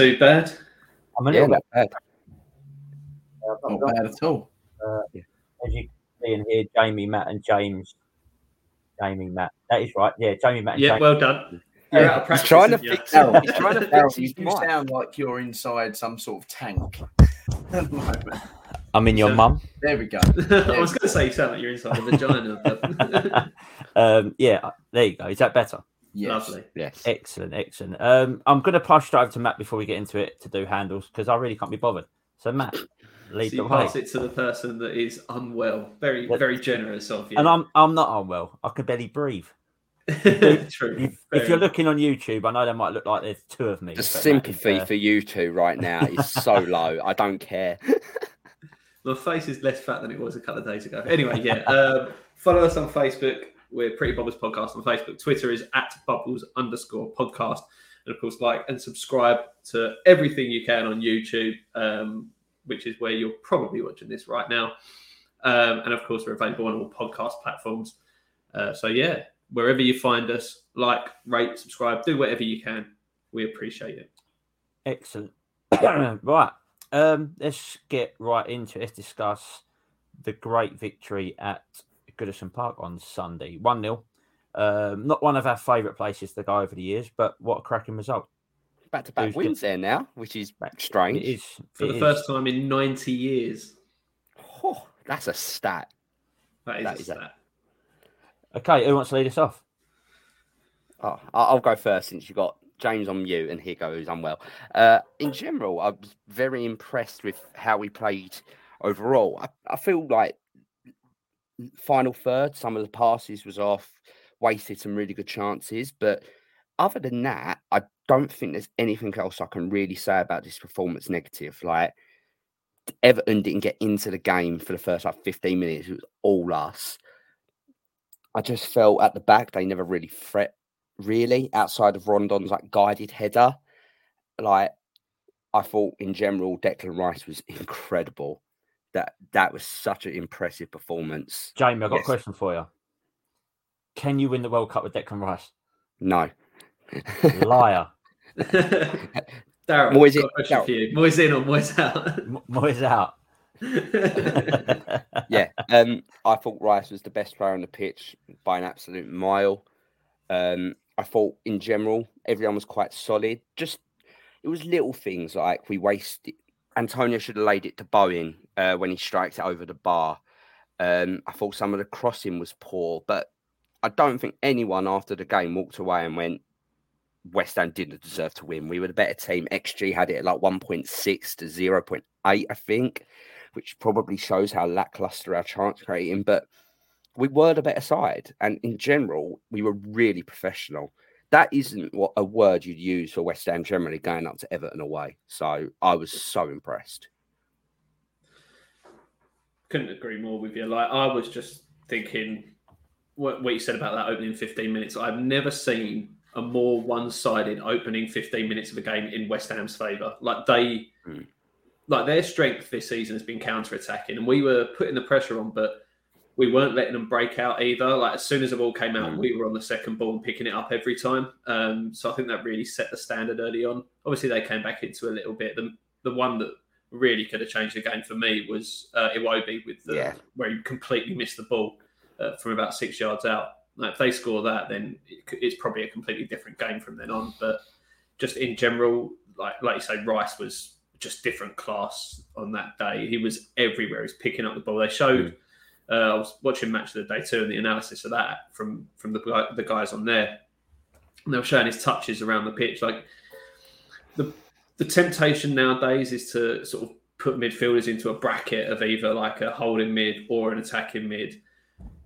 too bad. I'm a Yeah, little not bad. Uh, I've Not got- bad at all. uh, as you can see in here, Jamie, Matt, and James. Jamie, Matt. That is right. Yeah, Jamie, Matt, and Yeah, James. well done. You're out of He's practice, trying to fix it. He's trying to Daryl, fix you his do sound like you're inside some sort of tank. at the moment. I'm in your So- mum. there we go. I was going to say you sound like you're inside a vagina. But... um, yeah, there you go. Is that better? Yes. Lovely. Yes. Excellent, excellent. Um, I'm going to pass straight over to Matt before we get into it to do handles because I really can't be bothered. So, Matt, lead So the you way. pass it to the person that is unwell. Very, But- very generous of you. And I'm I'm not unwell. I can barely breathe. True. If, if you're looking on YouTube, I know they might look like there's two of me. The but Matt is, sympathy uh, for you two right now is so low. I don't care. My face is less fat than it was a couple of days ago. Anyway, yeah. Um, follow us on Facebook. We're Pretty Bubbles Podcast on Facebook. Twitter is at bubbles underscore podcast. And of course, like and subscribe to everything you can on YouTube, um, which is where you're probably watching this right now. Um, and of course, we're available on all podcast platforms. Uh, so, yeah, wherever you find us, like, rate, subscribe, do whatever you can. We appreciate it. Excellent. right. Um, let's get right into it. Let's discuss the great victory at Goodison Park on Sunday. 1 0. Um, not one of our favourite places to go over the years, but what a cracking result. Back to back Who's wins there now, which is It strange. is. For it the is. first time in 90 years. Oh, that's a stat. That is That a is a- Okay, who wants to lead us off? Oh, I- I'll go first since you got James on mute and Higo who's unwell. Uh, in general, I was very impressed with how we played overall. I, I feel like final third, some of the passes was off, wasted some really good chances, but other than that, I don't think there's anything else I can really say about this performance negative. Like Everton didn't get into the game for the first like 15 minutes. It was all us. I just felt at the back they never really threat really outside of Rondon's like guided header. Like I thought in general, Declan Rice was incredible. That that was such an impressive performance. Jamie, I've got Yes. a question for you. Can you win the World Cup with Declan Rice? No. Liar. Darren, Moyes got in- a question for you. Moyes in or Moyes out? M- Moyes out. yeah. Um, I thought Rice was the best player on the pitch by an absolute mile. Um, I thought in general everyone was quite solid. Just it was little things like we wasted. Antonio should have laid it to Bowen uh, when he strikes it over the bar. Um, I thought some of the crossing was poor, but I don't think anyone after the game walked away and went, West Ham didn't deserve to win. We were the better team. XG had it at like 1.6 to 0.8, I think, which probably shows how lackluster our chance creating. But we were the better side. And in general, we were really professional. That isn't what a word you'd use for West Ham generally going up to Everton away. So I was so impressed. Couldn't agree more with you. Like I was just thinking what, what you said about that opening 15 minutes. I've never seen a more one-sided opening 15 minutes of a game in West Ham's favour. Like they, Mm. like their strength this season has been counter-attacking, and we were putting the pressure on, but we weren't letting them break out either. Like as soon as the ball came out, Mm. we were on the second ball and picking it up every time. Um, so I think that really set the standard early on. Obviously, they came back into a little bit. The the one that really could have changed the game for me was uh, Iwobi with the Yeah. where he completely missed the ball uh, from about six yards out. Like if they score that, then it's probably a completely different game from then on. But just in general, like like you say, Rice was just different class on that day. He was everywhere. He's picking up the ball. They showed. Uh, I was watching match of the day too, and the analysis of that from from the the guys on there. And they were showing his touches around the pitch. Like the the temptation nowadays is to sort of put midfielders into a bracket of either like a holding mid or an attacking mid.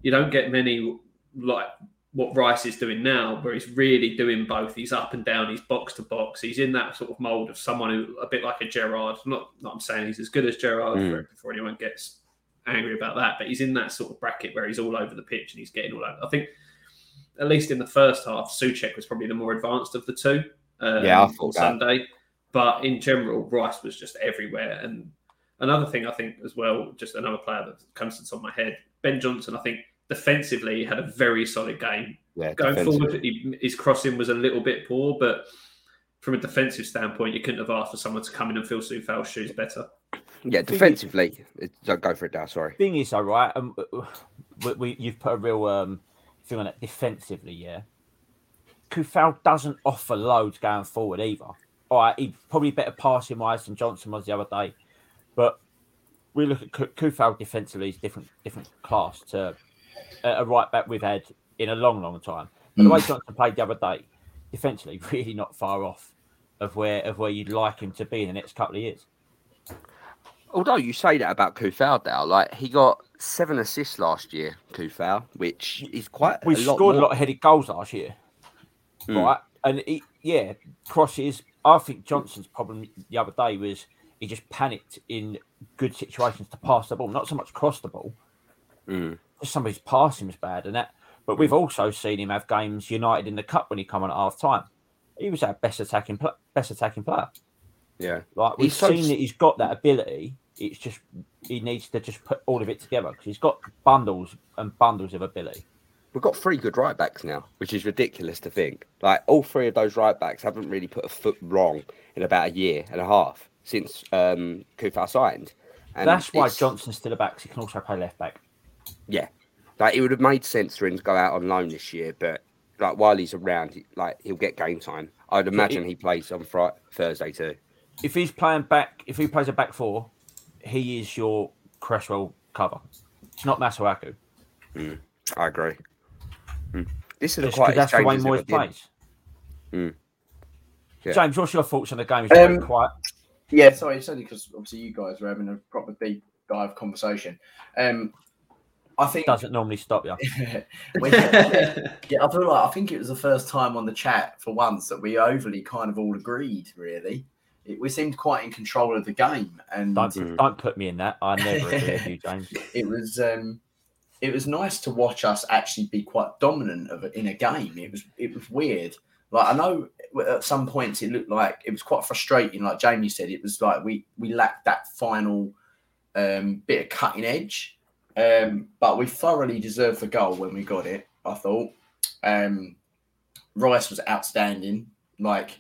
You don't get many like what Rice is doing now, where he's really doing both. He's up and down, he's box to box. He's in that sort of mold of someone who a bit like a Gerrard. Not, not I'm saying he's as good as Gerrard Mm. before anyone gets angry about that, but he's in that sort of bracket where he's all over the pitch and he's getting all over. I think at least in the first half, Soucek was probably the more advanced of the two. Um, Yeah, I on thought that. Sunday. But in general, Rice was just everywhere. And another thing I think as well, just another player that comes to top of my head, Ben Johnson, I think defensively had a very solid game. Yeah, going forward, he, his crossing was a little bit poor, but from a defensive standpoint, you couldn't have asked for someone to come in and fill Coufal's shoes better. Yeah, defensively. it- Don't go for it now. Sorry. thing is, though, right? Um, we, we, you've put a real um, thing on it defensively, yeah. Coufal doesn't offer loads going forward either. All right, he probably better passing wise than Johnson was the other day, but we look at Ku- Coufal defensively is different, different class to a a right back we've had in a long, long time. But the way Johnson played the other day, defensively, really not far off of where of where you'd like him to be in the next couple of years. Although you say that about Coufal now, like he got seven assists last year, Coufal, which is quite We a lot scored a lot of headed goals last year. Mm. right? And he, yeah, crosses. I think Johnson's problem the other day was he just panicked in good situations to pass the ball, not so much cross the ball. Mm. Just somebody's passing was bad, and that. But we've also seen him have games United in the cup when he come on at half time. He was our best attacking, pl- best attacking player. Yeah. Like we've He's seen s- that he's got that ability. It's just he needs to just put all of it together because he's got bundles and bundles of ability. We've got three good right backs now, which is ridiculous to think. Like all three of those right backs haven't really put a foot wrong in about a year and a half since um, Coufal signed. And That's why it's- Johnson's still a back. He can also play left back. Yeah, like it would have made sense for him to go out on loan this year, but like while he's around, he, like he'll get game time. I'd imagine he plays on Friday, Thursday too. if he's playing back, if he plays a back four, he is your Cresswell cover. It's not Masuaku. I agree. Mm. This is a Just quite 'cause that's the way exchanges Moyes that we did. plays. Mm. Yeah. James, what's your thoughts on the game? It's Um, very quiet. Yeah, sorry, it's only because obviously you guys were having a proper deep dive conversation. Um, I think Doesn't normally stop you. We- yeah, I feel like I think it was the first time on the chat for once that we overly kind of all agreed. Really, it, we seemed quite in control of the game, and Don't Mm. don't put me in that. I never agree with you, James. it was um, it was nice to watch us actually be quite dominant of in a game. It was it was weird. Like I know at some points it looked like it was quite frustrating. Like Jamie said, it was like we we lacked that final um, bit of cutting edge. Um, but we thoroughly deserved the goal when we got it. I thought um, Rice was outstanding. Like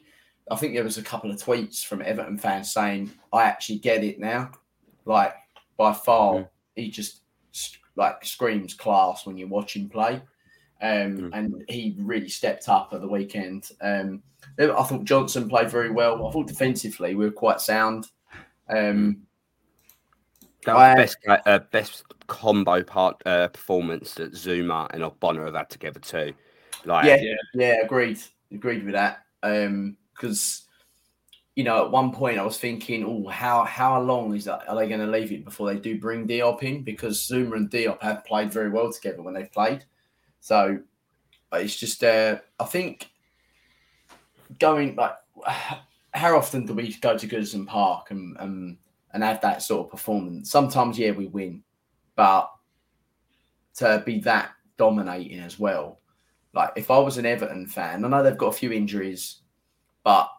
I think there was a couple of tweets from Everton fans saying, "I actually get it now." Like by far, Mm. he just like screams class when you watch him play. Um, Mm. and he really stepped up at the weekend. Um, I thought Johnson played very well. I thought defensively we were quite sound. Um, That was I- best, uh, best combo part uh, performance that Zouma and Ogbonna have had together too. Like, yeah, Yeah. yeah, agreed, agreed with that. Um, because you know, at one point I was thinking, oh, how how long is that? Are they going to leave it before they do bring Diop in? Because Zouma and Diop have played very well together when they've played. So it's just, uh, I think, going like, how often do we go to Goodison Park and and and have that sort of performance? Sometimes, yeah, we win, but to be that dominating as well like if I was an Everton fan, I know they've got a few injuries, but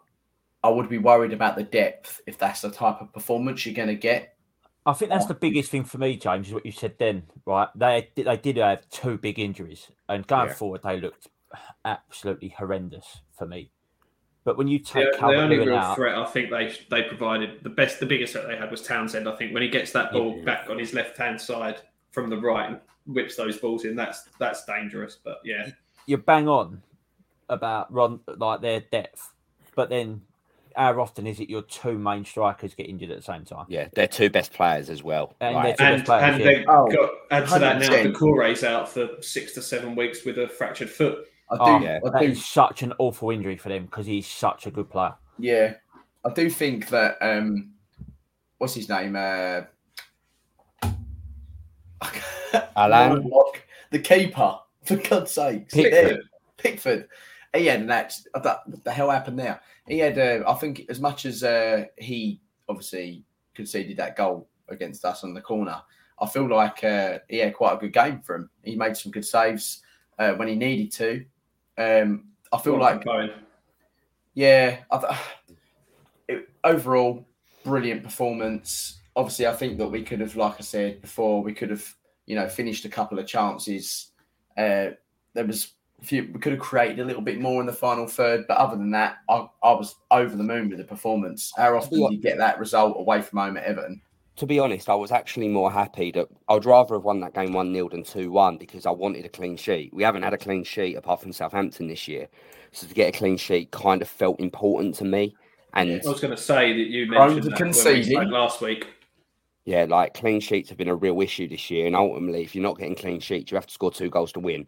I would be worried about the depth if that's the type of performance you're going to get. I think that's uh, the biggest thing for me, James, is what you said then, right? They they did have two big injuries, and going Yeah. forward, they looked absolutely horrendous for me. But when you The, take the Calvert only real out, threat I think they they provided the best the biggest threat they had was Townsend. I think when he gets that ball Yeah. back on his left hand side from the right and whips those balls in, that's that's dangerous. But yeah, you're bang on about run like their depth, but then how often is it your two main strikers get injured at the same time? yeah, they're two best players as well. And Like, they're- and players, and yeah. they Oh, got add to that now Doucouré's out for six to seven weeks with a fractured foot. I do, Oh, yeah. I do, such an awful injury for them because he's such a good player. yeah, I do think that. um What's his name? Uh, Alan? The keeper. For God's sake, Pickford. Pickford. He had an accident. What the hell happened there? He had, uh, I think, as much as uh, he obviously conceded that goal against us on the corner, I feel like uh, he had quite a good game for him. He made some good saves uh, when he needed to. Um, I feel like, Bowen. yeah, I th- it, overall, brilliant performance. Obviously, I think that we could have, like I said before, we could have, you know, finished a couple of chances. Uh, there was if you we could have created a little bit more in the final third, but other than that, I, I was over the moon with the performance. How often do you get that result away from home at Everton? To be honest, I was actually more happy that I'd rather have won that game 1 0 than 2 1 because I wanted a clean sheet. We haven't had a clean sheet apart from Southampton this year. So to get a clean sheet kind of felt important to me. And I was going to say that you mentioned that when we last week. Yeah, like clean sheets have been a real issue this year, and ultimately, if you're not getting clean sheets, you have to score two goals to win.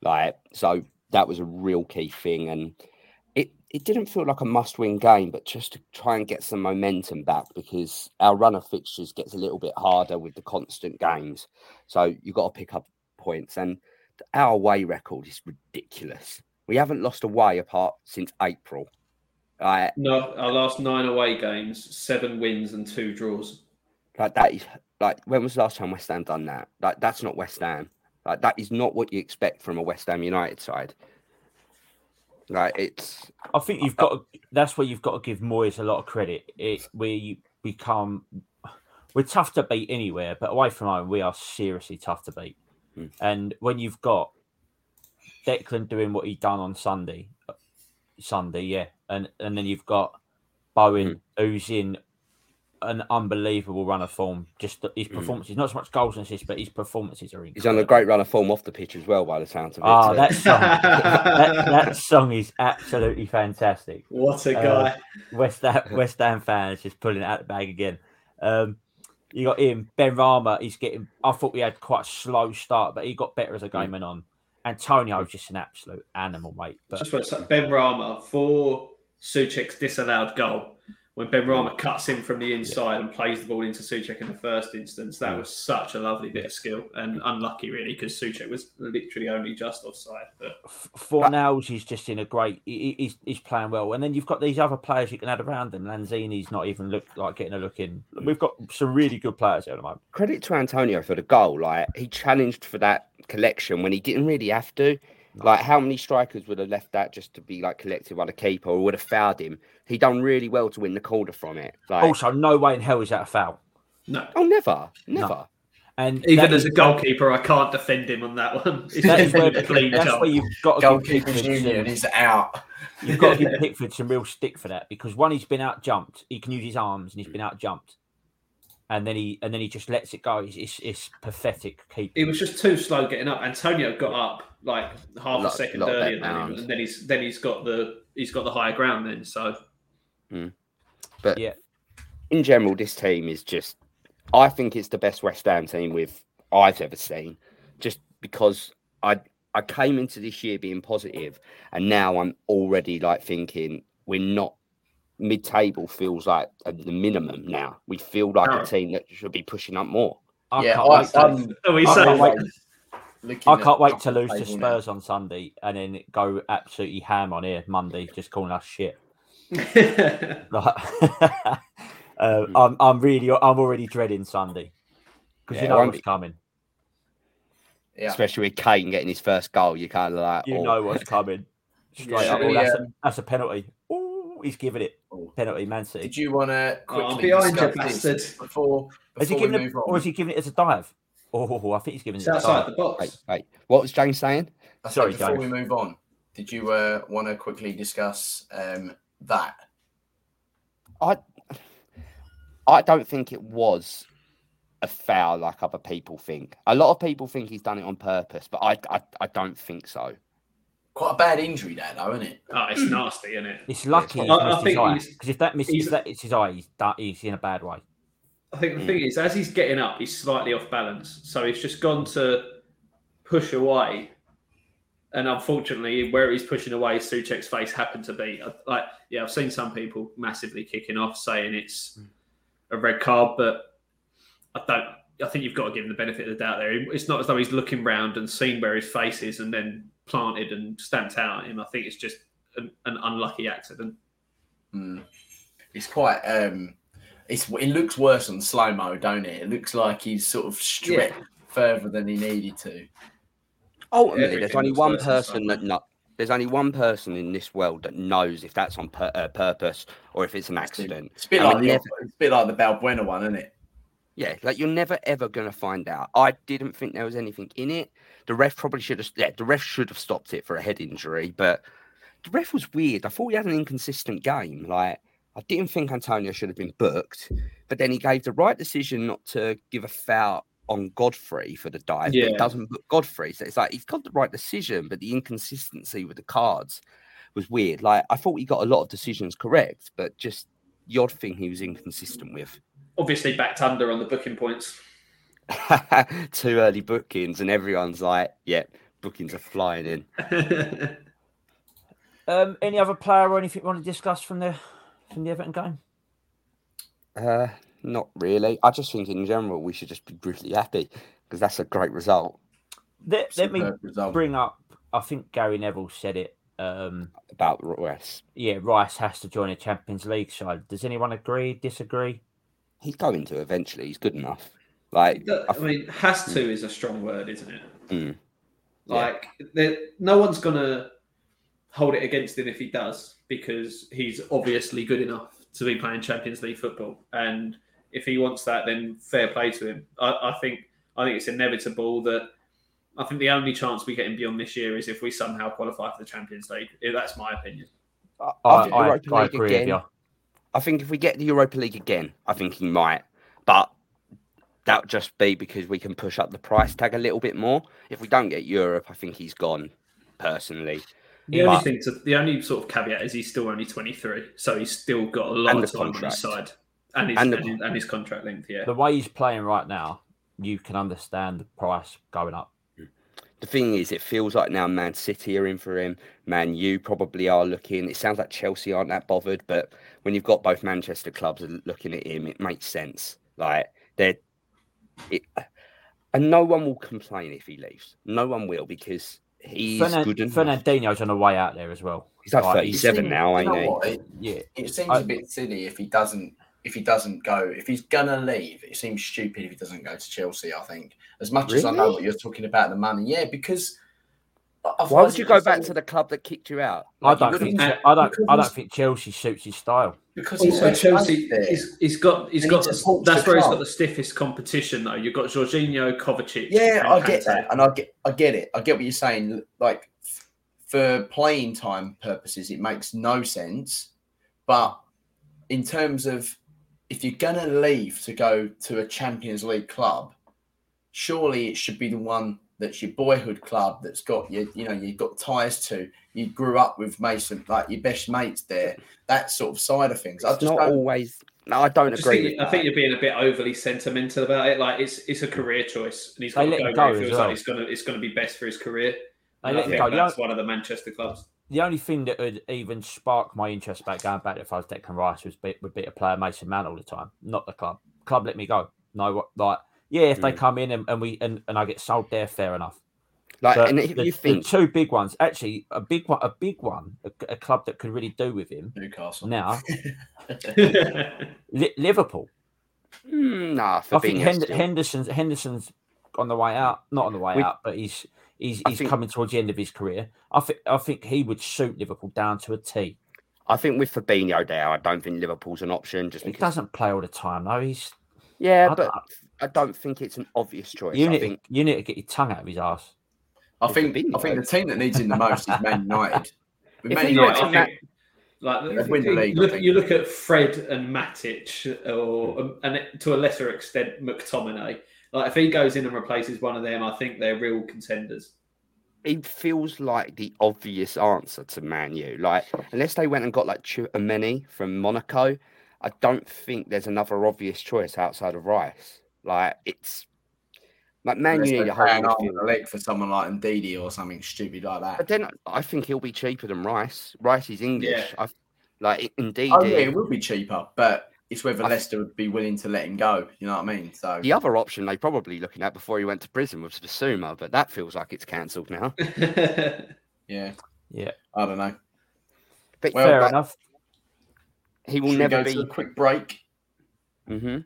Like, so that was a real key thing, and it didn't feel like a must-win game, but just to try and get some momentum back because our run of fixtures gets a little bit harder with the constant games. So you've got to pick up points, and our away record is ridiculous. We haven't lost away apart since April. Like, No, our last nine away games, seven wins and two draws. Like that is like when was the last time West Ham done that? Like that's not West Ham. Like that is not what you expect from a West Ham United side. Like it's I think you've got. To, that's where you've got to give Moyes a lot of credit. It you become. We're tough to beat anywhere, but away from home, we are seriously tough to beat. Hmm. And when you've got Declan doing what he done on Sunday, Sunday, yeah, and and then you've got Bowen who's in an unbelievable run of form. Just his Hmm. performances, not so much goals and assists, but his performances are he's on a great run of form off the pitch as well by the sounds of it. Ah, too. that song, that, that song is absolutely fantastic. What a Uh, guy! West Ham, West Ham fans just pulling it out the bag again. Um, you got him, Benrahma. He's getting. I thought we had quite a slow start, but he got better as the game went on. Antonio's just an absolute animal, mate. But Just want to Benrahma for Soucek's disallowed goal. When Benrahma cuts in from the inside and plays the ball into Soucek in the first instance, that mm. was such a lovely bit of skill and unlucky, really, because Soucek was literally only just offside. But F- Fornals is just in a great. he- he- He's, he's playing well, and then you've got these other players you can add around him. Lanzini's not even look like getting a look in. Mm. We've got some really good players here at the moment. Credit to Antonio for the goal. Like he challenged for that collection when he didn't really have to. Like how many strikers would have left that just to be like collected by the keeper or would have fouled him? He done really well to win the corner from it. Like Also, no way in hell is that a foul. no, oh never, never. And even as is- a goalkeeper, I can't defend him on that one. It's that is just where, clean that's jump. where you've got to give Goalkeepers Pickford Union some- is out. You've got to give Pickford some real stick for that because one, he's been out jumped. He can use his arms and he's been out jumped, and then he and then he just lets it go. It's, it's, it's pathetic. Keep He was just too slow getting up. Antonio got up like half a second earlier than him, and then he's then he's got the he's got the higher ground. Then so hmm. But Yeah. in general, this team is just. I think it's the best West Ham team with I've ever seen, just because I I came into this year being positive, and now I'm already like thinking we're not. Mid-table feels like the minimum now. We feel like Oh. a team that should be pushing up more. I yeah, can't I, wait. To, I'm, are we I saying can't wait. looking I can't wait to of the lose to table now. Spurs on Sunday and then go absolutely ham on here Monday, just calling us shit. Like, uh, I'm I'm really I'm already dreading Sunday because Yeah, you know won't what's be- coming. Yeah. Especially with Kane getting his first goal, you kind of like, You oh, know what's coming. Straight Yeah. up. Oh, that's, a, Um, that's a penalty. Ooh, he's giving it Oh. penalty, Man City. Did you want to Oh, quickly behind you, discuss bastard. before, Is he before we giving it, on? or is he giving it as a dive? Oh, I think he's giving it's it outside dive. the box? wait, wait. What was James saying? I Sorry, before Dave. we move on, did you uh, want to quickly discuss um, that? I I don't think it was a foul like other people think. A lot of people think he's done it on purpose, but I I, I don't think so. Quite a bad injury, there, though, isn't it? Oh, it's nasty, isn't it? It's lucky I- I missed his think because if that misses, that it's his eye, he's done, he's in a bad way. I think the Mm. thing is, as he's getting up, he's slightly off balance. So he's just gone to push away. And unfortunately, where he's pushing away, Soucek's face happened to be. Like, yeah, I've seen some people massively kicking off saying it's a red card, but I don't. I think you've got to give him the benefit of the doubt there. It's not as though he's looking round and seen where his face is and then planted and stamped out at him. I think it's just an, an unlucky accident. Mm. It's quite. Um, it's it looks worse on slow mo, don't it? It looks like he's sort of stripped further than he needed to. Ultimately, there's only one person that no, there's only one person in this world that knows if that's on pur- uh, purpose or if it's an accident. It's a bit And like it the, never- it's a bit like the Balbuena one, isn't it? Yeah, like you're never ever gonna find out. I didn't think there was anything in it. The ref probably should have. Yeah, the ref should have stopped it for a head injury, but the ref was weird. I thought he had an inconsistent game. Like I didn't think Antonio should have been booked, but then he gave the right decision not to give a foul on Godfrey for the dive. Yeah. But doesn't book Godfrey. So it's like he's got the right decision, but the inconsistency with the cards was weird. Like I thought he got a lot of decisions correct, but just the odd thing he was inconsistent with. Obviously backed under on the booking points. Too early bookings, and everyone's like, "Yeah, bookings are flying in." um, any other player or anything you want to discuss from the from the Everton game? Uh, not really. I just think in general we should just be brutally happy because that's a great result. Let, let me result. bring up. I think Gary Neville said it um, about Rice. Yeah, Rice has to join a Champions League side. Does anyone agree? Disagree? He's going to eventually. He's good enough. Like I mean, has to is a strong word, isn't it? Mm. Like yeah. no one's gonna hold it against him if he does, because he's obviously good enough to be playing Champions League football. And if he wants that, then fair play to him. I, I think I think it's inevitable that I think the only chance we get him beyond this year is if we somehow qualify for the Champions League. That's my opinion. I, I, I, I agree again, with you. I think if we get the Europa League again, I think he might. But that would just be because we can push up the price tag a little bit more. If we don't get Europe, I think he's gone personally. The but, only thing, to, the only sort of caveat is he's still only 23, so he's still got a lot of time contract. on his side, and his, and, the, and his contract length. Yeah, the way he's playing right now, you can understand the price going up. The thing is, it feels like now Man City are in for him. Man you probably are looking. It sounds like Chelsea aren't that bothered, but when you've got both Manchester clubs looking at him, it makes sense. Like they're, it, and no one will complain if he leaves. No one will because he's Fernand- good enough. Fernandinho's on the way out there as well. He's like 37 seems, now, ain't he? It, yeah. It seems I, a bit silly if he doesn't if he doesn't go. If he's gonna leave, it seems stupid if he doesn't go to Chelsea, I think. As much really? as I know what you're talking about the money. Yeah, because why would you go back to the club that kicked you out? Like I don't think I don't I don't think Chelsea suits his style. Because also Chelsea, he's, he's got he's got the, that's where he's got the stiffest competition though. You've got Jorginho, Kovacic. Yeah, I get that, and I get I get it. I get what you're saying. Like for playing time purposes, it makes no sense. But in terms of if you're gonna leave to go to a Champions League club, surely it should be the one that's your boyhood club that's got you you know you've got ties to you grew up with Mason like your best mates there that sort of side of things. I just not always. No, I don't I agree. Think, I think you're being a bit overly sentimental about it. Like it's it's a career choice, and he's going to go, go where he feels well. like it's gonna it's gonna be best for his career. I think that's one of the Manchester clubs. The only thing that would even spark my interest about going back if I was Declan Rice was be, would be to play a Mason Mount all the time, not the club. Club let me go. No, what like yeah, if mm. they come in and, and we and, and I get sold there, fair enough. Like, but and if the, you think two big ones, actually, a big one, a big one, a, a club that could really do with him. Newcastle now, Liverpool. Mm, nah, I think Hend- Henderson's Henderson's on the way out, not on the way we, out, but he's he's he's think, coming towards the end of his career. I think I think he would suit Liverpool down to a T. I think with Fabinho there, I don't think Liverpool's an option. Just he doesn't play all the time, though. He's yeah, I but I don't think it's an obvious choice. You need, think... you need to get your tongue out of his ass. I think I think the team that needs him the most is Man United. With Man United, I think, like win the league. Look, you look at Fred and Matic, or um, and to a lesser extent McTominay. Like if he goes in and replaces one of them, I think they're real contenders. It feels like the obvious answer to Man U. Like unless they went and got like Tchouameni from Monaco, I don't think there's another obvious choice outside of Rice. Like it's like Man you need a whole on the leg for someone like Ndidi or something stupid like that. But then I think he'll be cheaper than Rice. Rice is English. Yeah. like indeed. Oh yeah, it will be cheaper, but it's whether I, Leicester would be willing to let him go. You know what I mean? So the other option they probably looking at before he went to prison was Bissouma, but that feels like it's cancelled now. yeah, yeah. I don't know. But well, fair enough. He will never be. a quick break. Mm-hmm.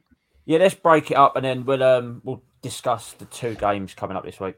Yeah, let's break it up and then we'll um we'll discuss the two games coming up this week.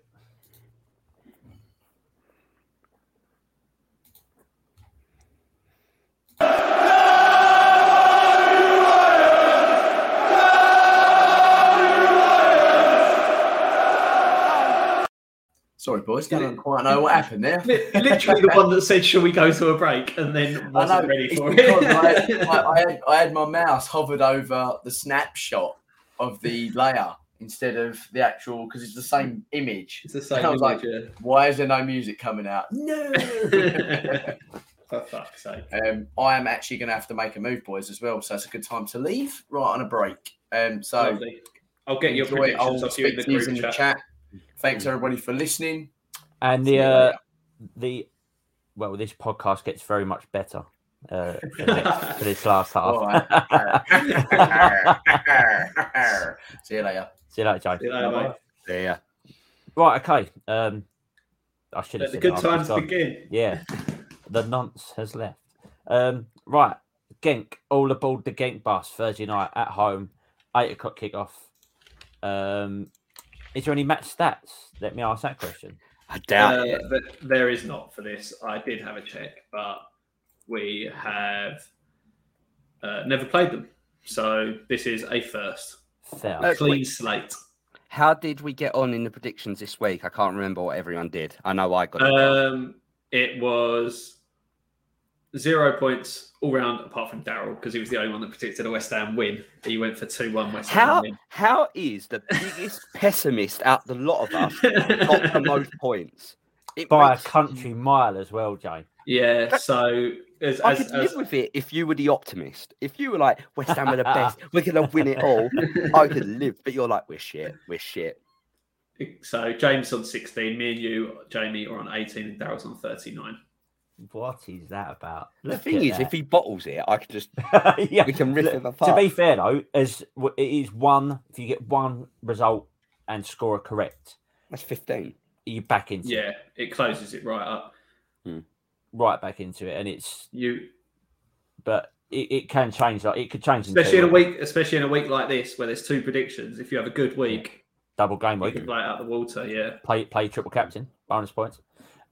Boys. Don't quite know what happened there. Literally the one that said, "Shall we go to a break?" and then I wasn't know, ready for because I, it. I, I, had, I had my mouse hovered over the snapshot of the layer instead of the actual because it's the same image. it's the same I was like, image, Why is there no music coming out? No. yeah. For fuck's sake. um, I am actually going to have to make a move, boys, as well. So it's a good time to leave right on a break. Um, so Lovely. I'll get your enjoy. predictions I'll off you in the to you group in the chat. chat. Thanks everybody for listening. And the uh, the well, this podcast gets very much better uh, for, next- for this last half. All See you later. See you later, Joe. See you later, mate. Yeah. Right, okay. Um, I should have the good that after times begin. Yeah, the nonce has left. Um, right, Genk, all aboard the Genk bus Thursday night at home, eight o'clock kickoff. Um, is there any match stats? Let me ask that question. I doubt Uh, it. th- there is not for this. I did have a check, but we have uh, never played them. So this is a first. Fair. Uh, Clean wait. slate. How did we get on in the predictions this week? I can't remember what everyone did. I know I got it. Um, it was zero points all round, apart from Daryl, because he was the only one that predicted a West Ham win. He went for 2 1 West Ham How win. how is the biggest pessimist out the lot of us got the most points? It By a country mile as well, Jay. Yeah, so as, I as, could live with it if you were the optimist. If you were like West Ham are the best, we're gonna win it all. I could live, but you're like we're shit, we're shit. so James on 16, me and you, Jamie, are on 18, and Daryl's on 39. What is that about? The Look thing at is, if he bottles it, I could just yeah, we can rip look, him to be fair though, as it is one, if you get one result and score a correct, That's fifteen. you back into it, Yeah, it closes it right up. Hmm. right back into it, and it's You, but it, it can change. Like it could change, especially in two a week, especially in a week like this where there's two predictions. If you have a good week, double game you week. can play it out the water. Yeah. Play play triple captain, bonus points.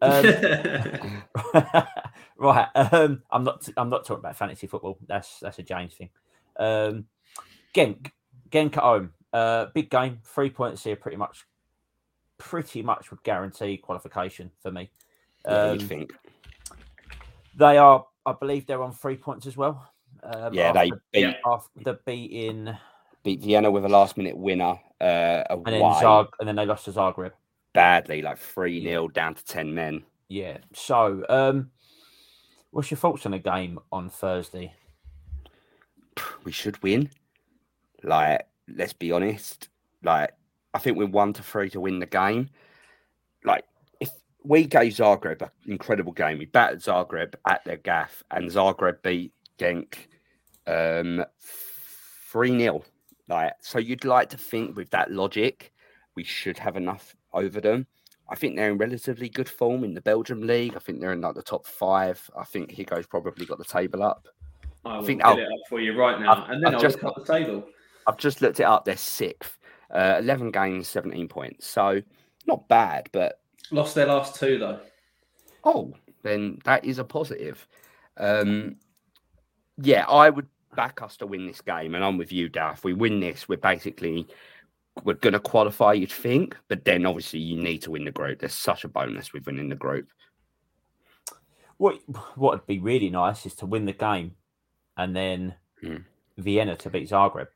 Um, right. Um, I'm not. I'm not talking about fantasy football. That's that's a James thing. Um, Genk, Genk at home. Uh, big game. Three points here. Pretty much. Pretty much would guarantee qualification for me. Yeah, Um, you'd think. they are. I believe they're on three points as well. Um, Yeah, they beat yeah. after beating beat Vienna with a last minute winner uh, and then Zag, and then they lost to Zagreb. Badly, like three 0 down to ten men. Yeah. So, um, what's your thoughts on the game on Thursday? We should win. Like, let's be honest. Like, I think we're one to three to win the game. Like, if we gave Zagreb an incredible game, we battered Zagreb at their gaff, and Zagreb beat Genk um three 0 Like, so you'd like to think with that logic, we should have enough over them. I think they're in relatively good form in the Belgium league. I think they're in like the top five. I think Higo's probably got the table up. I will think I'll- it up for you right now, I've- and then I've I'll just look up the table. I've just looked it up. They're sixth, uh, eleven games, seventeen points. So not bad, but Lost their last two though. oh, then that is a positive. Um, yeah, I would back us to win this game, and I'm with you, Daf. If we win this, we're basically we're going to qualify. You'd think, but then obviously you need to win the group. There's such a bonus with winning the group. What what would be really nice is to win the game, and then Mm. Vienna to beat Zagreb.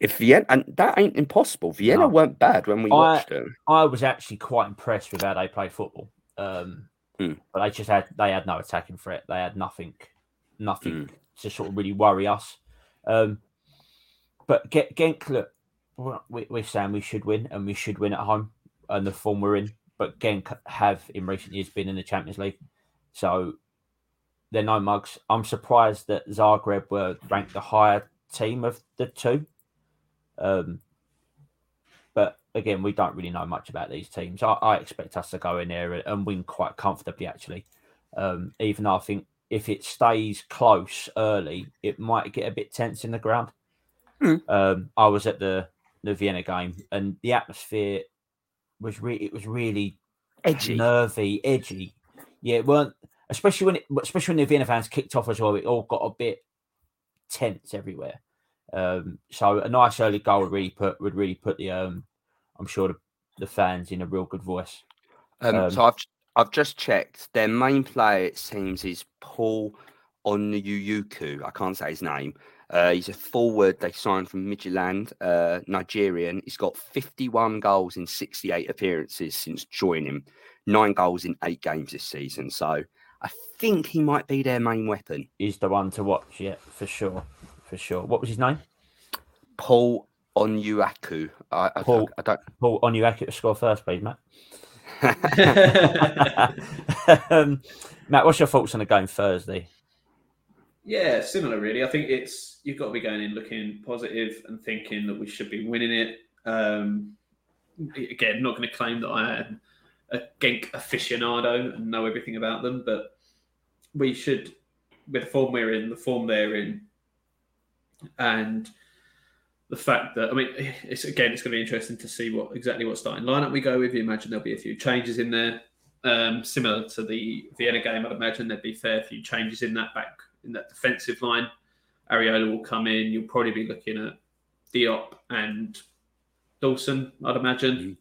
If Vienna, and that ain't impossible. Vienna No. weren't bad when we I- watched them. I was actually quite impressed with how they played football. Um, Mm. But they just had they had no attacking threat. They had nothing, nothing Mm. to sort of really worry us. Um, but get Genk, look, we- we're saying we should win and we should win at home and the form we're in. But Genk have in recent years been in the Champions League, so they're no mugs. I'm surprised that Zagreb were ranked the higher team of the two. Um, but again, we don't really know much about these teams. I, I expect us to go in there and, and win quite comfortably, actually. Um, even though I think if it stays close early, it might get a bit tense in the ground. Hmm. Um, I was at the the Vienna game, and the atmosphere was really it was really Edgy. nervy, edgy. Yeah, it weren't especially when it, especially when the Vienna fans kicked off as well. It all got a bit tense everywhere. Um, so a nice early goal would really put would really put the um, I'm sure the, the fans in a real good voice. Um, Um, so I've I've just checked. Their main player, it seems, is Paul Onuachu. I can't say his name. Uh, he's a forward they signed from Midtjylland, uh, Nigerian. He's got 51 goals in 68 appearances since joining, nine goals in eight games this season. So I think he might be their main weapon. He's the one to watch, yeah, for sure. For sure. What was his name? Paul Onuachu. I, I, Paul. I don't. Paul on your to score first, please, Matt. um, Matt, what's your thoughts on the game Thursday? Yeah, similar really. I think it's you've got to be going in looking positive and thinking that we should be winning it. Um, again, not going to claim that I am a Genk aficionado and know everything about them, but we should, with the form we're in, the form they're in, and the fact that I mean, it's again, it's going to be interesting to see what exactly what starting lineup we go with. You imagine there'll be a few changes in there, um, similar to the Vienna game. I'd imagine there'd be fair few changes in that back in that defensive line. Areola will come in. You'll probably be looking at Diop and Dawson, I'd imagine,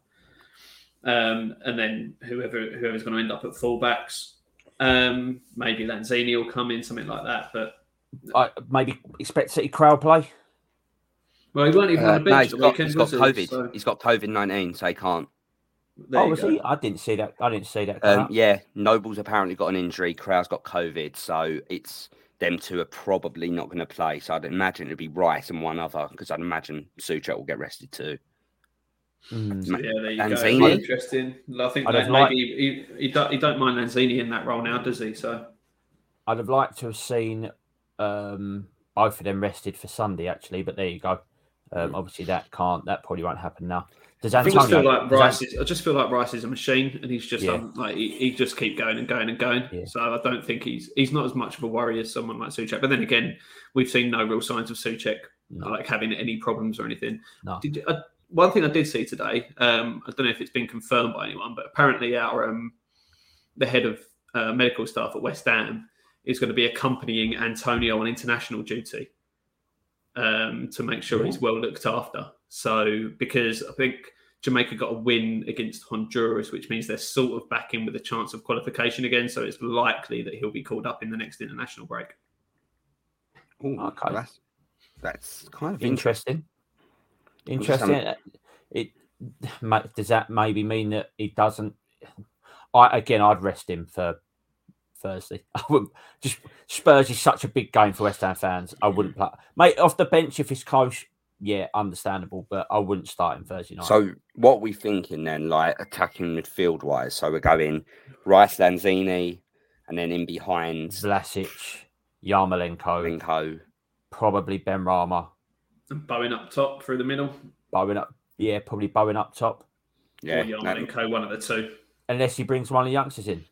um, and then whoever whoever's going to end up at fullbacks. Um, maybe Lanzini will come in, something like that. But I maybe expect City crowd play. well, he won't even Uh, on the no, he's got, weekend. he's got was he? COVID. So, He's got COVID 19, so he can't. there oh, was go. he? I didn't see that. I didn't see that. Um, yeah, Noble's apparently got an injury. Kral's got COVID, so it's them two are probably not going to play. So I'd imagine it'd be Rice and one other because I'd imagine Soucek will get rested too. Mm. Ma- Yeah, there you Lanzini? go. Interesting. I think I'd that maybe liked- he, he, don't, he don't mind Lanzini in that role now, does he? So I'd have liked to have seen um, both of them rested for Sunday, actually, but there you go. Um, obviously, that can't. That probably won't happen now. Does I Antonio? feel like Rice. Is, I just feel like Rice is a machine, and he's just Yeah. um, like he, he just keep going and going and going. Yeah. So I don't think he's he's not as much of a worry as someone like Soucek. But then again, we've seen no real signs of Soucek No. like having any problems or anything. No. Did, uh, one thing I did see today, um, I don't know if it's been confirmed by anyone, but apparently our um, the head of uh, medical staff at West Ham is going to be accompanying Antonio on international duty um, to make sure he's well looked after. So because I think Jamaica got a win against Honduras, which means they're sort of back in with a chance of qualification again. So it's likely that he'll be called up in the next international break. Ooh, Okay. that's, that's kind of interesting. interesting. Interesting. Uh, it ma- does that maybe mean that he doesn't? I again, I'd rest him for Thursday. I wouldn't. Just Spurs is such a big game for West Ham fans. I wouldn't play, mate, off the bench if it's close. Yeah, understandable, but I wouldn't start him Thursday night. So what we thinking then, like attacking midfield wise? So we're going Rice, Lanzini, and then in behind Vlasic, Yarmolenko, Linko. probably Benrahma, And Bowen up top through the middle, Bowen up. Yeah, probably Bowen up top, Yeah, or that- Yarmolenko, one of the two. unless he brings one of the youngsters in.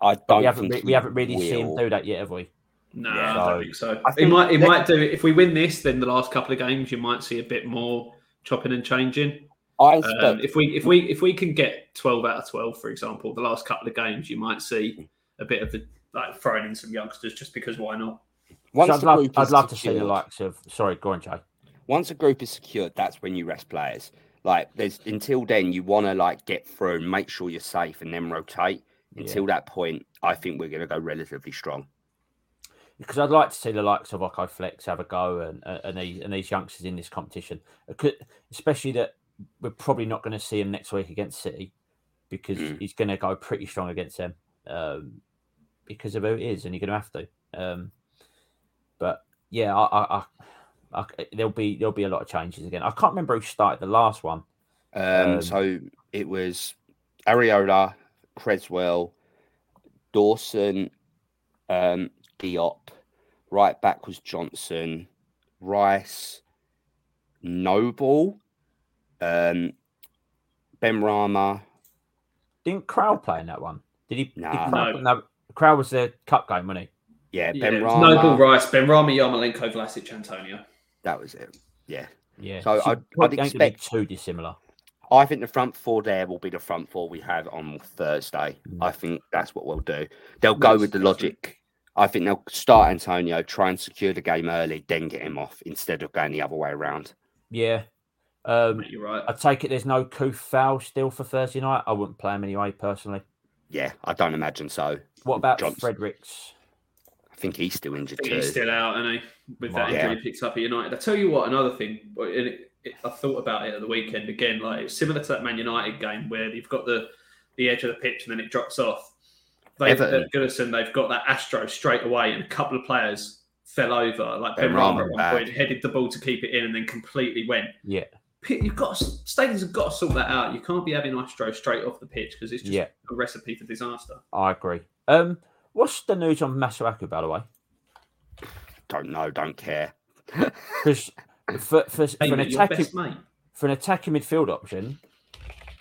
I don't. we haven't think re- we haven't really seen him do that yet, have we? No, Yeah. I So- don't think so. I He think might. it next- might do if we win this. Then the last couple of games, you might see a bit more chopping and changing. I Um, expect if we if we if we can get twelve out of twelve, for example, the last couple of games, you might see a bit of the like throwing in some youngsters just because why not? once So I'd the love, I'd is love to see the likes of. Sorry, go on, Jay. once a group is secured, that's when you rest players. Like there's until then, you want to like get through, make sure you're safe, and then rotate. Yeah. Until that point, I think we're going to go relatively strong. Because I'd like to see the likes of Oko Flex have a go and uh, and these and these youngsters in this competition, especially that we're probably not going to see him next week against City because Mm. he's going to go pretty strong against them um, because of who it is, and you're going to have to. Um, but yeah, I, I, I, I, there'll be there'll be a lot of changes again. I can't remember who started the last one. Um, Um, so it was Areola, Cresswell, Dawson, um, Diop. Right back was Johnson, Rice, Noble, um, Benrahma. Didn't Kral play in that one? Did he? did Nah. Kral, no. Kral was the cup game, wasn't he? Yeah, Yeah, Ben it was Rama. Noble Rice, Benrahma, Yarmolenko, Vlasic, Antonio. That was it. Yeah. Yeah. So I'd- I'd probably gonna expect- too dissimilar. I think the front four there will be the front four we have on Thursday. Mm. I think that's what we'll do. They'll go That's- with the that's logic. I think they'll start Antonio, try and secure the game early, then get him off instead of going the other way around. Yeah, Um, You're right. I take it there's no Coufal still for Thursday night. I wouldn't play him anyway, personally. Yeah, I don't imagine so. What about Johnson. Fredericks? I think he's still injured too. he's still out, and he with that Right. injury he picks up at United. I tell you what, another thing, and it, it, I thought about it at the weekend again. Like it's similar to that Man United game where you've got the the edge of the pitch and then it drops off. They've Everton. at Goodison, they've got that Astro straight away, and a couple of players fell over. Like Ben Benrahma at one bad. point headed the ball to keep it in, and then completely went. Yeah, You've got to, stadiums have got to sort that out. You can't be having Astro straight off the pitch because it's just Yeah. a recipe for disaster. I agree. Um, what's the news on Masuaku, by the way? Don't know, don't care. Because for, for, for an attacking best mate. for an attacking midfield option,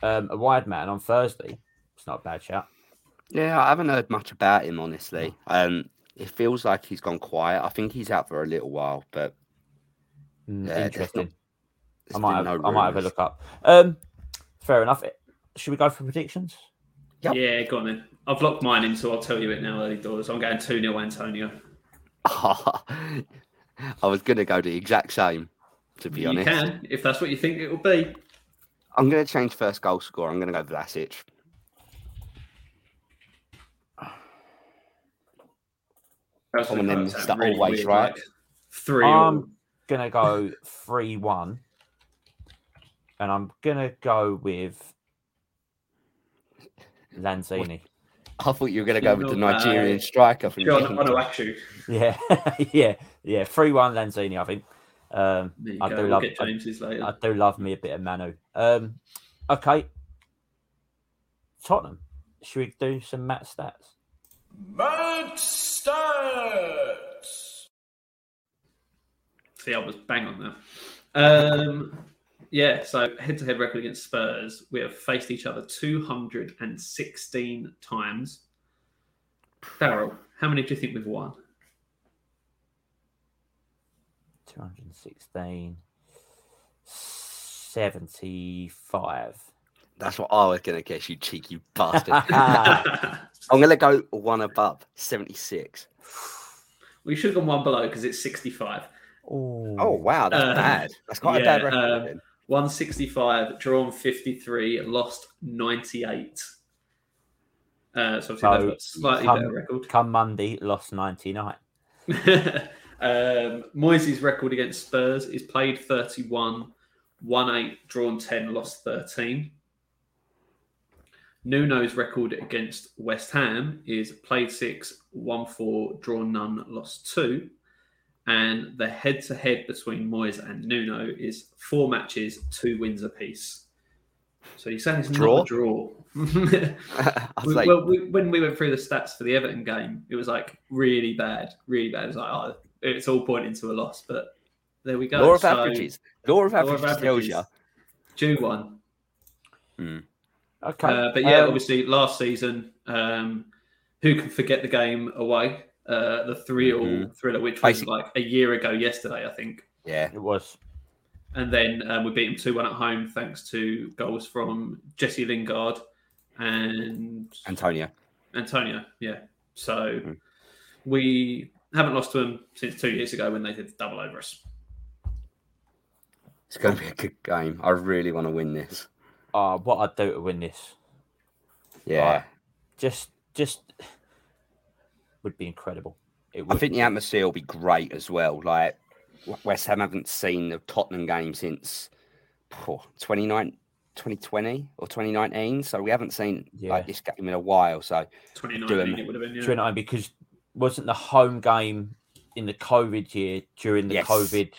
um, a wide man on Thursday, it's not a bad shout. Yeah, I haven't heard much about him honestly. Um, it feels like he's gone quiet. I think he's out for a little while, but Mm, Yeah, interesting. not- I might have, no I might have a look up. Um, fair enough. Should we go for predictions? Yep. Yeah, go on then. I've locked mine in, so I'll tell you it now early doors. I'm going 2 0 Antonio. I was gonna go the exact same. To be you honest, can, if that's what you think it will be. I'm gonna change first goal score. I'm gonna go Vlasic. That's One of gonna them sound that always weird, right. like Three Um, all. Gonna go three one, and I'm gonna go with Lanzini. I thought you were gonna go with the No way. Nigerian striker from John Genk. Onuachu. Yeah, yeah, yeah. Three one Lanzini. I think. Um, I go. do we'll love. get I, James's later. I do love me a bit of Manu. Um, okay. Tottenham. Should we do some Matt stats? Mad stats. See, I was bang on there. Um, yeah, so head to head record against Spurs. We have faced each other 216 times. Darryl, how many do you think we've won? 216. 75. That's what I was gonna guess, you cheeky bastard. I'm gonna go one above, 76. we should have gone one below because it's 65. Ooh. Oh wow, that's Uh, bad. That's quite yeah, a bad record. um, 165, drawn 53, lost 98. Uh, so obviously So, they've got a slightly come- better record. Come Monday, lost 99. um, Moyes' record against Spurs is played 31, won 8, drawn 10, lost 13. Nuno's record against West Ham is played 6, won 4, drawn none, lost 2. And the head to head between Moyes and Nuno is four matches, two wins apiece. So you're saying it's Draw? not a draw. We- like, well, we, when we went through the stats for the Everton game, it was like really bad, really bad. It was like, oh, it's all pointing to a loss, but there we go. law of So, averages. Law of averages tells you. Drew one. Hmm. Okay. Uh, but yeah, um, obviously last season, um, who can forget the game away? Uh, the three all Mhm. thriller, which was Basically- like a year ago yesterday, I think. Yeah, It was. And then um, we beat them 2 1 at home thanks to goals from Jesse Lingard and Antonio. Antonio, yeah. So Mhm. we haven't lost to them since two years ago when they did the double over us. It's going to be a good game. I really want to win this. Uh, what I'd do to win this. Yeah. Right. Just, just would be incredible. It I would. think the atmosphere will be great as well. Like West Ham haven't seen the Tottenham game since oh, 29 2020 or 2019. So we haven't seen Yeah. like this game in a while. So 2019 them. it would have been, Do yeah. you know what I mean? Because wasn't the home game in the COVID year during the Yes. COVID?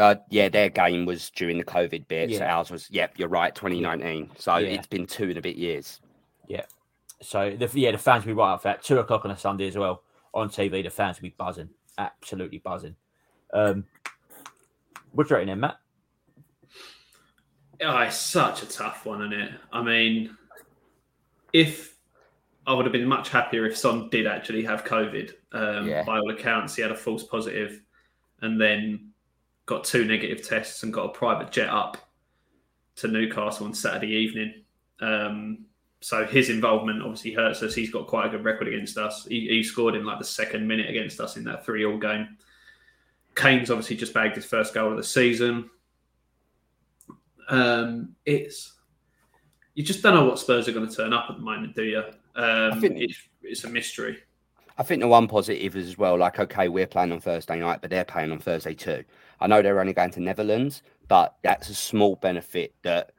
Uh, yeah, their game was during the COVID bit. So ours was, yep, you're right, 2019. So Yeah. it's been two and a bit years. Yeah. So the, yeah, the fans will be right up for that. Two o'clock on a Sunday as well on TV. The fans will be buzzing, absolutely buzzing. Um, what do you reckon, then, Matt? Oh, it's such a tough one, isn't it? I mean, if I would have been much happier if Son did actually have COVID. Um, Yeah. By all accounts, he had a false positive and then got two negative tests and got a private jet up to Newcastle on Saturday evening. Um, so his involvement obviously hurts us. He's got quite a good record against us. He, he scored in like the second minute against us in that three-all game. Kane's obviously just bagged his first goal of the season. Um, it's you just don't know what Spurs are going to turn up at the moment, do you? Um, think- it's, it's a mystery. I think the one positive is as well, like, okay, we're playing on Thursday night, but they're playing on Thursday too. I know they're only going to Netherlands, but that's a small benefit that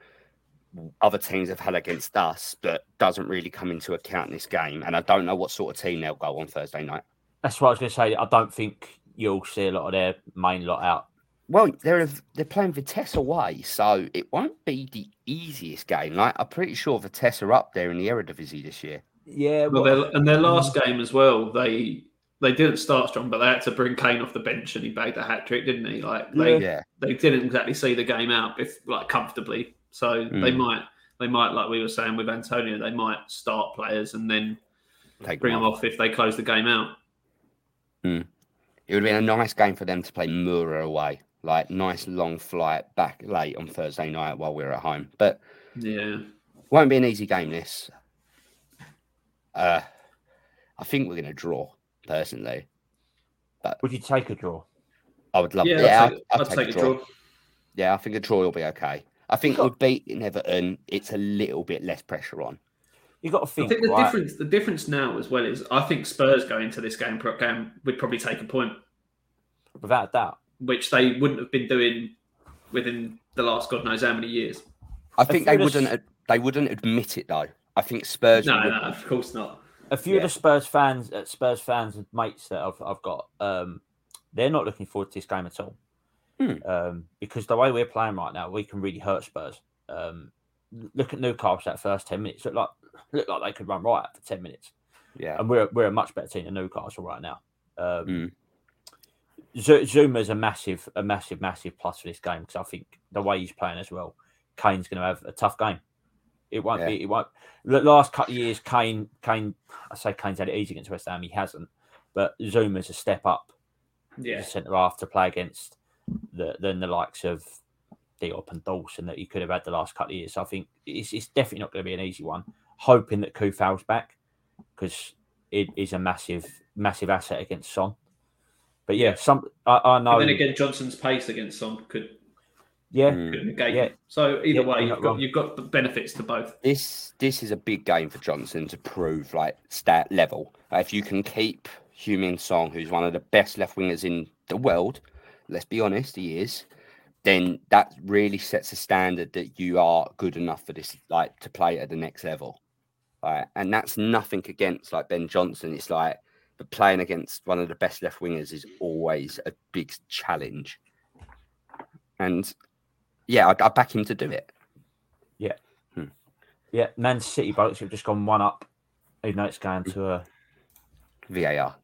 other teams have had against us that doesn't really come into account in this game. And I don't know what sort of team they'll go on Thursday night. That's what I was going to say. I don't think you'll see a lot of their main lot out. Well, they're they're playing Vitesse away, so it won't be the easiest game. Like I'm pretty sure Vitesse are up there in the Eredivisie this year. Yeah, Well, their, and their last um, game as well, they they didn't start strong, but they had to bring Kane off the bench and he bagged a hat trick, didn't he? Like they, Yeah, they didn't exactly see the game out if like comfortably. So they Mm. might they might like we were saying with Antonio, they might start players and then take bring them them off. off if they close the game out. It would have been a nice game for them to play Mura away, like nice long flight back late on Thursday night while we are at home. But Yeah. won't be an easy game. This, uh, I think we're going to draw personally. But would you take a draw? I would love. Yeah, Yeah, I'd, take, I'd take a draw. Yeah, I think a draw will be okay. I think with beating Everton, it's a little bit less pressure on. You got to think. I think, think the right? difference the difference now as well is I think Spurs going into this game, pro- game would probably take a point, without a doubt. which they wouldn't have been doing within the last God knows how many years. I think they wouldn't. They wouldn't admit it though. I think Spurs. No, would- no, of course not. A few Yeah. of the Spurs fans, uh, Spurs fans and mates that I've, I've got, um, they're not looking forward to this game at all. Hmm. Um, because the way we're playing right now, we can really hurt Spurs. Um, look at Newcastle that first ten minutes. Look like look like they could run right for ten minutes, Yeah. and we're we're a much better team than Newcastle right now. Um, Hmm. Zouma's a massive, a massive, massive plus for this game because I think the way he's playing as well, Kane's going to have a tough game. It won't Yeah. be. It won't. The last couple of years, Kane, Kane, I say Kane's had it easy against West Ham. He hasn't, but Zouma's a step up Yeah. as a centre half to play against the than the likes of Diop and Dawson that he could have had the last couple of years. So I think it's, it's definitely not going to be an easy one. Hoping that Coufal's back because it is a massive, massive asset against Son. But yeah, some I, I know. And then again, Johnson's pace against Son could, yeah, Mm. Yeah. So either Yeah, way, you're you've got you've got the benefits to both. This this is a big game for Johnson to prove like stat level. Uh, if you can keep Heung-min Son, who's one of the best left wingers in the world, let's be honest, he is. Then that really sets a standard that you are good enough for this, like to play at the next level. Right, and that's nothing against like Ben Johnson. It's like, but playing against one of the best left wingers is always a big challenge. And yeah, I, I back him to do it. yeah. Yeah. Man City boats have just gone one up, even though it's going to a VAR.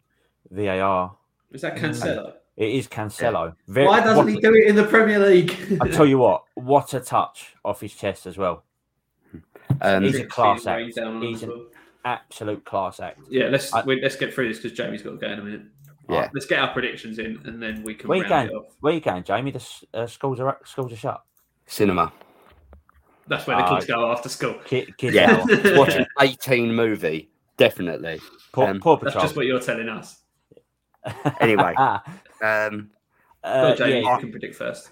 VAR. Is that Cancelo? It is Cancelo. Very, Why doesn't what- he do it in the Premier League? I tell you what, what a touch off his chest as well. Um, He's a class act. down on him He's an well. absolute class act. Yeah, let's I- wait, let's get through this because Jamie's got to go in a minute. Yeah. Right, let's get our predictions in, and then we can Where you round going? it off. Where you going, Jamie? The s- uh, schools are schools are shut. Cinema. That's where the Ah, kids go after school. Kid, kids Yeah, hour. watch an 18 movie, definitely. Paw, Um, Paw That's just what you're telling us. Anyway. Um, Go, uh, Jamie, yeah, you can predict first.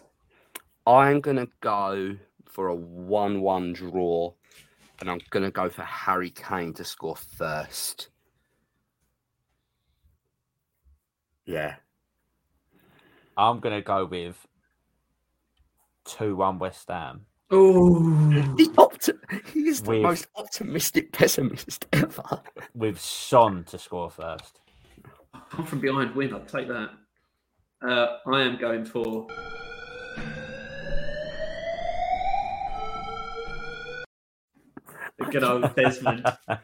I'm gonna go for a one-one draw, and I'm gonna go for Harry Kane to score first. Yeah, I'm gonna go with two one West Ham. Oh, the opti- he is the With- most optimistic pessimist ever. with Son to score first. come from behind win. I'll take that. Uh, I am going for. The good old Desmond.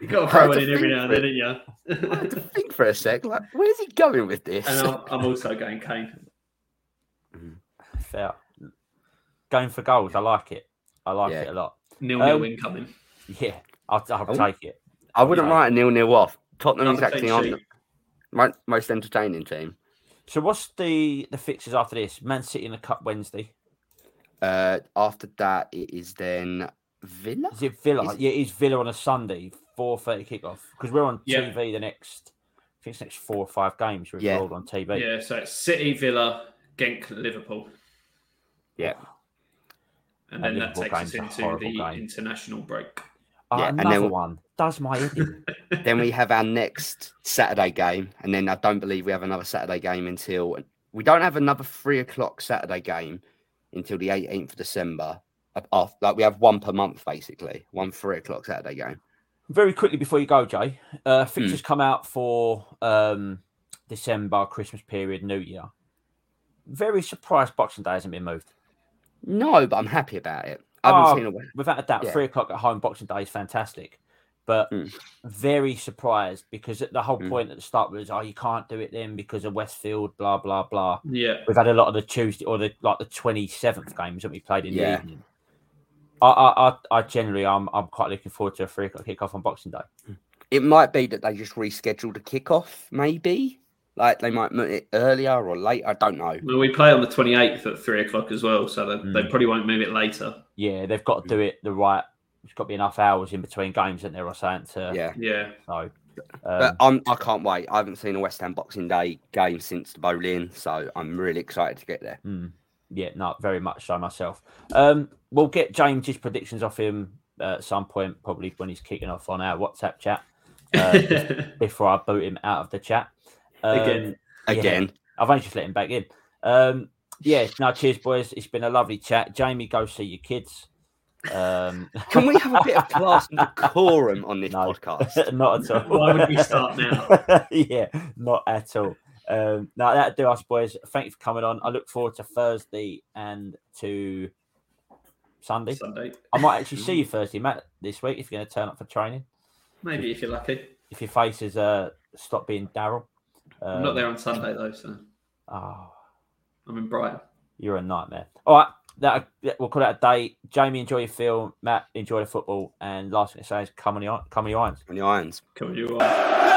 You got to throw one in every now and then, didn't you? I had to think for a sec. Like, where's he going with this? and I'm, I'm also going Kane. Fair. Going for goals, I like it. I like Yeah. it a lot. Nil nil Um, win coming. Yeah, I'll, I'll take it. I wouldn't Yeah. write a nil-nil off. Tottenham is Another actually on sheet. the mo- most entertaining team. So what's the the fixtures after this? Man City in the Cup Wednesday. Uh, after that, it is then Villa. Is it Villa? Is- Yeah, it is Villa on a Sunday, four thirty kickoff. Because we're on Yeah. TV the next, I think it's next four or five games. We're Yeah. all on TV. Yeah, so it's City, Villa, Genk, Liverpool. Yeah. and And then that takes us into the game. international break. Oh, Yeah, and then- one does my head then we have our next Saturday game, and then I don't believe we have another Saturday game until we don't have another three o'clock Saturday game until the 18th of December. Of- Of, like we have one per month basically, one three o'clock Saturday game. Very quickly before you go, Jay, uh, Hmm. fixtures come out for um, December, Christmas period, New Year. Very surprised Boxing Day hasn't been moved. No, but I'm happy about it. I haven't Oh, seen a Without a doubt, Yeah. three o'clock at home Boxing Day is fantastic. But Mm. very surprised because the whole Mm. point at the start was, oh, you can't do it then because of Westfield, blah blah blah. Yeah, We've had a lot of the Tuesday or the like the twenty seventh games that we played in Yeah. the evening. I, I, I, I generally, I'm, I'm quite looking forward to a three o'clock kickoff on Boxing Day. It might be that they just rescheduled the kickoff, maybe. Like they might move it earlier or late. I don't know. well, we play on the 28th at three o'clock as well, so they, they Mm. probably won't move it later. Yeah, they've got to do it the right. There's got to be enough hours in between games, isn't there, or something to. Yeah, Yeah, So, um, but I'm, I can't wait. I haven't seen a West Ham Boxing Day game since the Boleyn, so I'm really excited to get there. mm, yeah, no, very much so myself. Um, we'll get James's predictions off him uh, at some point, probably when he's kicking off on our WhatsApp chat uh, before I boot him out of the chat. Um, Again. Yeah. Again, I've only just let him back in. Um, yeah, no, cheers, boys. It's been a lovely chat. Jamie, go see your kids. Um, can we have a bit of class and decorum on this No. podcast? not at all. Why would we start now? yeah, not at all. Um, now that'll do us, boys. Thank you for coming on. I look forward to Thursday and to Sunday. Sunday, I might actually see you Thursday, Matt, this week if you're going to turn up for training. maybe if you're lucky. If your face is uh, stop being Daryl. I'm not there on Sunday though, so Oh, I'm in Brighton. you're a nightmare. All right, that we'll call that a day. Jamie, enjoy your film. Matt, enjoy the football. And last thing to say is come on your come on your irons. On the irons. Come on, you are.